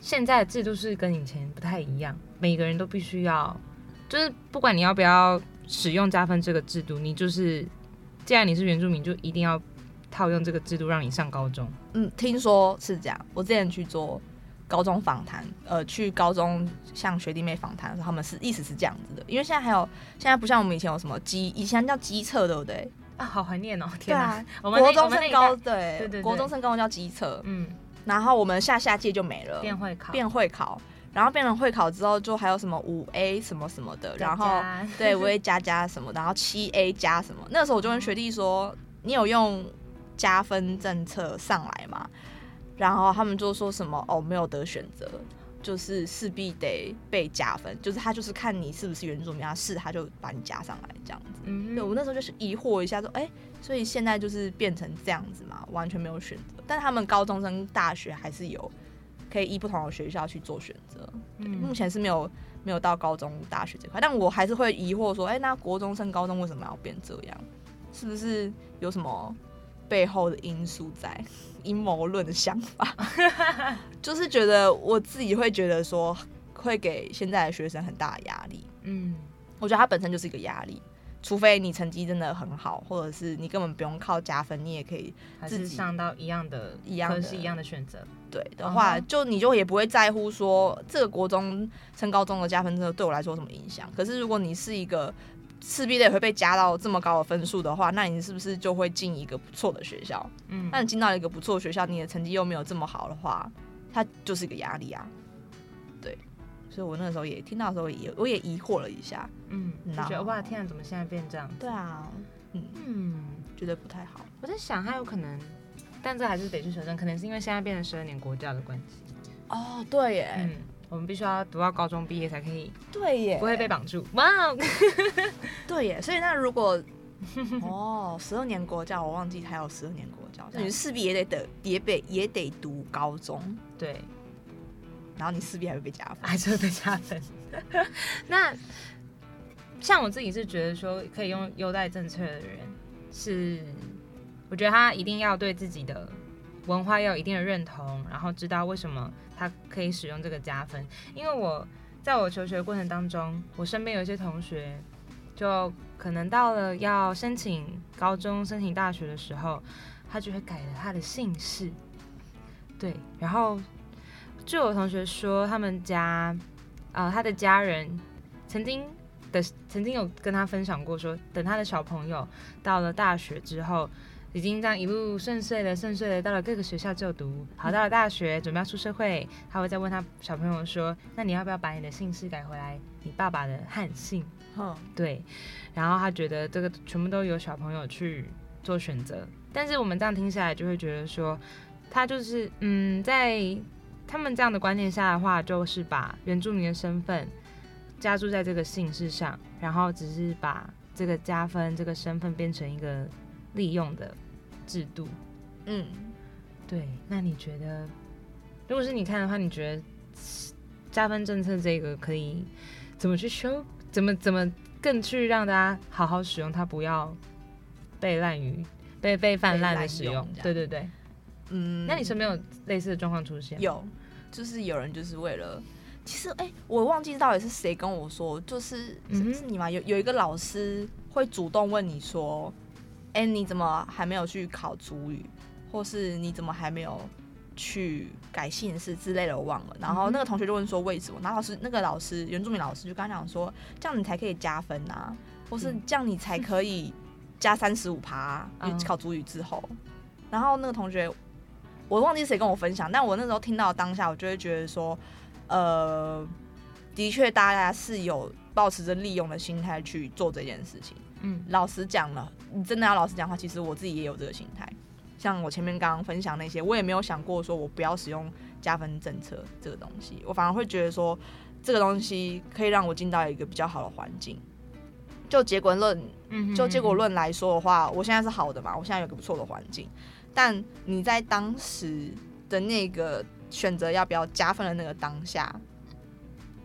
现在的制度是跟以前不太一样，每个人都必须要，就是不管你要不要使用加分这个制度，你就是既然你是原住民，就一定要套用这个制度让你上高中。嗯，听说是这样。我之前去做高中访谈，呃，去高中向学弟妹访谈的时候，他们是意思是这样子的。因为现在还有，现在不像我们以前有什么机，以前叫机测，对不对？啊，好怀念哦！对天哪，啊，我们那国中升高，代对对对对国中升高中叫机测，嗯，然后我们下下届就没了，变会考，变会考，然后变成会考之后，就还有什么五 A 什么什么的，然后加对五 A 加加什么，然后七 A 加什么。那个时候我就跟学弟说：“你有用加分政策上来嘛？”然后他们就说什么：“哦，没有得选择，就是势必得被加分，就是他就是看你是不是原住民，他是他就把你加上来这样子。”嗯对我那时候就是疑惑一下，说：“哎、所以现在就是变成这样子嘛，完全没有选择。但他们高中生大学还是有可以依不同的学校去做选择。目嗯前是没有没有到高中大学这块，但我还是会疑惑说，哎、那国中升高中为什么要变这样？是不是有什么背后的因素在？阴谋论的想法，就是觉得我自己会觉得说，会给现在的学生很大的压力。嗯我觉得它本身就是一个压力，除非你成绩真的很好，或者是你根本不用靠加分，你也可以还是自己上到一样的一样的科系一样的选择。对的话就你就也不会在乎说这个国中升高中的加分真的对我来说有什么影响。可是如果你是一个势必的也会被加到这么高的分数的话，那你是不是就会进一个不错的学校？嗯那你进到一个不错的学校，你的成绩又没有这么好的话，它就是一个压力啊。对，所以我那个时候也听到的时候也我也疑惑了一下。嗯，就觉得哇，天啊，怎么现在变这样？对啊，嗯，嗯，觉得不太好。我在想，还有可能，但这还是得去求证，可能是因为现在变成十二年国教的关系。哦，对耶，嗯，我们必须要读到高中毕业才可以，对耶，不会被绑住。哇哦，对耶，所以那如果 哦，十二年国教，我忘记还有十二年国教，那你势必也得得也得也得读高中，对，然后你势必还会被加分。还是会被加分。那像我自己是觉得说，可以用优待政策的人，是我觉得他一定要对自己的文化要有一定的认同，然后知道为什么他可以使用这个加分。因为我在我求学过程当中，我身边有一些同学，就可能到了要申请高中、申请大学的时候，他就会改了他的姓氏。对，然后据我同学说，他们家，呃，他的家人曾经的曾经有跟他分享过说，等他的小朋友到了大学之后，已经这样一路顺遂的顺遂的到了各个学校就读，好到了大学准备要出社会，他会再问他小朋友说，那你要不要把你的姓氏改回来，你爸爸的汉姓？哦，对，然后他觉得这个全部都由小朋友去做选择。但是我们这样听下来，就会觉得说，他就是嗯，在他们这样的观念下的话，就是把原住民的身份加注在这个姓氏上，然后只是把这个加分这个身份变成一个利用的制度。嗯，对，那你觉得，如果是你看的话，你觉得加分政策这个可以怎么去修？怎么怎么更去让大家好好使用它，不要被滥于被被泛滥的使用？对对对，嗯，那你身边有类似的状况出现？有，就是有人就是为了，其实哎、我忘记到底是谁跟我说，就是嗯哼是是你吗？有有一个老师会主动问你说，哎、你怎么还没有去考主语，或是你怎么还没有去改姓氏之类的，我忘了。然后那个同学就问说为什么？然后老师那个老师原住民老师就跟他讲说，这样你才可以加分啊，或是这样你才可以加三十五趴，考主语之后。然后那个同学，我忘记谁跟我分享，但我那时候听到当下，我就会觉得说，呃，的确大家是有保持着利用的心态去做这件事情。嗯老实讲了，你真的要老实讲话，其实我自己也有这个心态。像我前面刚刚分享那些，我也没有想过说我不要使用加分政策这个东西，我反而会觉得说这个东西可以让我进到一个比较好的环境。就结果论，嗯就结果论来说的话，我现在是好的嘛，我现在有个不错的环境。但你在当时的那个选择要不要加分的那个当下，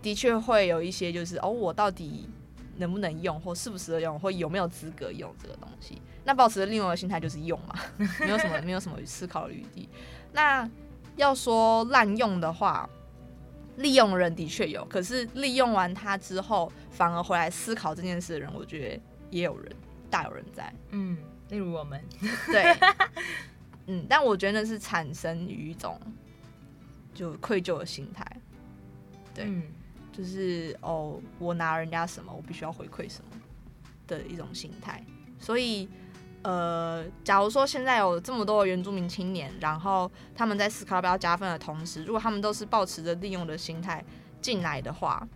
的确会有一些就是哦，我到底能不能用，或适不适合用，或有没有资格用这个东西。那保持着另外一个心态就是用嘛，没有什么 没有什么思考的余地。那要说滥用的话，利用人的确有，可是利用完它之后，反而回来思考这件事的人，我觉得也有人，大有人在。嗯，例如我们，对，嗯，但我觉得那是产生于一种就愧疚的心态，对嗯就是哦，我拿人家什么，我必须要回馈什么的一种心态。所以，呃，假如说现在有这么多原住民青年，然后他们在思考要不要加分的同时，如果他们都是保持着利用的心态进来的话，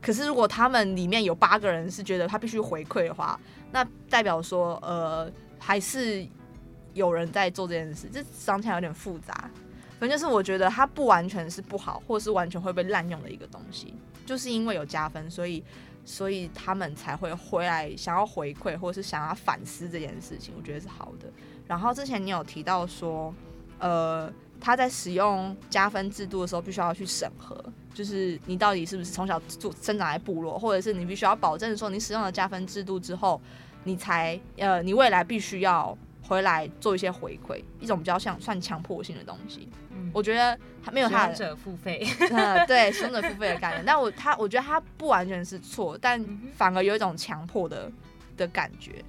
可是如果他们里面有八个人是觉得他必须回馈的话，那代表说，呃，还是有人在做这件事，这想起来有点复杂。反正就是我觉得它不完全是不好，或是完全会被滥用的一个东西，就是因为有加分，所以所以他们才会回来想要回馈，或是想要反思这件事情，我觉得是好的。然后之前你有提到说，呃，他在使用加分制度的时候，必须要去审核，就是你到底是不是从小住生长在部落，或者是你必须要保证说你使用了加分制度之后，你才呃，你未来必须要回来做一些回馈，一种比较像算强迫性的东西。嗯，我觉得他没有他的付费，呃，对，使用者付费的概念，但我他我觉得他不完全是错，但反而有一种强迫的的感觉。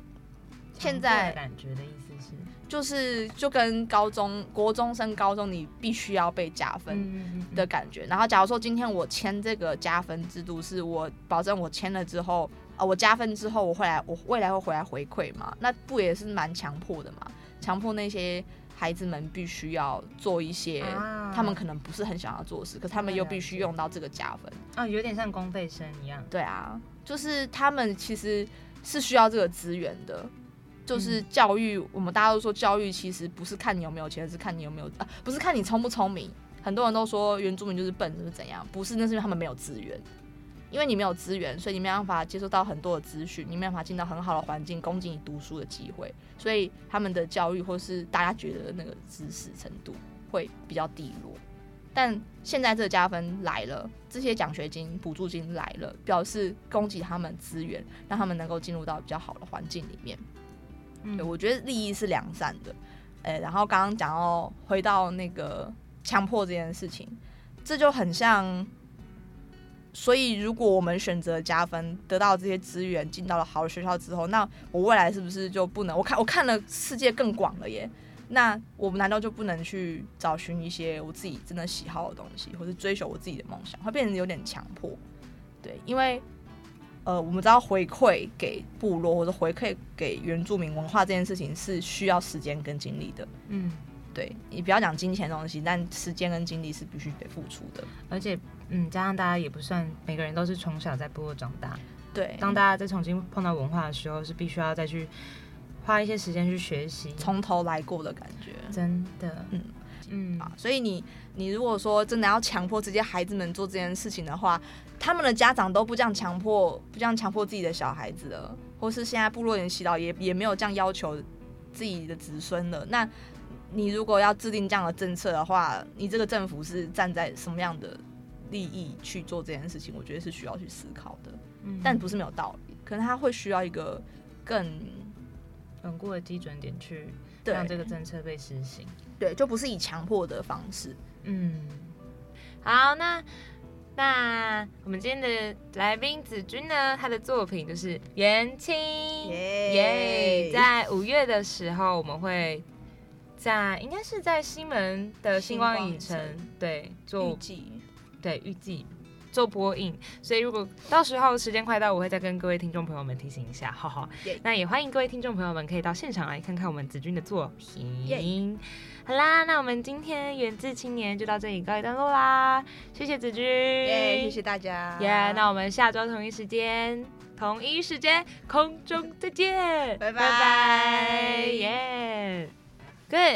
现在感觉的意思是，就是就跟高中国中升高中，你必须要被加分嗯的感觉。然后假如说今天我签这个加分制度，是我保证我签了之后，啊，我加分之后我会来，我未来会回来回馈嘛？那不也是蛮强迫的嘛？强迫那些孩子们必须要做一些啊他们可能不是很想要做的事，可他们又必须用到这个加分。啊，有点像公费生一样，对啊，就是他们其实是需要这个资源的。就是嗯教育，我们大家都说教育其实不是看你有没有钱，是看你有没有啊，不是看你聪不聪明。很多人都说原住民就是笨，就是怎样，不是，那是因为他们没有资源。因为你没有资源，所以你没办法接收到很多的资讯，你没办法进到很好的环境，供给你读书的机会，所以他们的教育或是大家觉得那个知识程度会比较低落。但现在这个加分来了，这些奖学金、补助金来了，表示供给他们资源，让他们能够进入到比较好的环境里面。嗯，我觉得利益是良善的。诶、然后刚刚讲到回到那个强迫这件事情，这就很像。所以，如果我们选择加分，得到这些资源，进到了好的学校之后，那我未来是不是就不能？我看我看了世界更广了耶。那我们难道就不能去找寻一些我自己真的喜好的东西，或是追求我自己的梦想？会变成有点强迫，对，因为呃，我们知道回馈给部落或者回馈给原住民文化这件事情是需要时间跟精力的。嗯，对你不要讲金钱的东西，但时间跟精力是必须得付出的。而且嗯，加上大家也不算每个人都是从小在部落长大，对，当大家再重新碰到文化的时候，是必须要再去花一些时间去学习，从头来过的感觉。真的，嗯嗯啊，所以你你如果说真的要强迫这些孩子们做这件事情的话，他们的家长都不这样强迫，不这样强迫自己的小孩子了，或是现在部落人祈祷也也没有这样要求自己的子孙了。那你如果要制定这样的政策的话，你这个政府是站在什么样的利益去做这件事情？我觉得是需要去思考的，嗯但不是没有道理，可能他会需要一个更稳固的基准点去让这个政策被实行。对，就不是以强迫的方式。嗯，好，那那我们今天的来宾子君呢，他的作品就是《元青》耶在五月的时候，我们会在应该是在西门的星光影城对做预计对预计做播映，所以如果到时候时间快到，我会再跟各位听众朋友们提醒一下，哈哈耶。那也欢迎各位听众朋友们可以到现场来看看我们子君的作品。耶好啦，那我们今天源自青年就到这里告一段落啦，谢谢子君，耶，谢谢大家。耶那我们下周同一时间。同一时间空中再见，拜拜拜拜，耶，Good。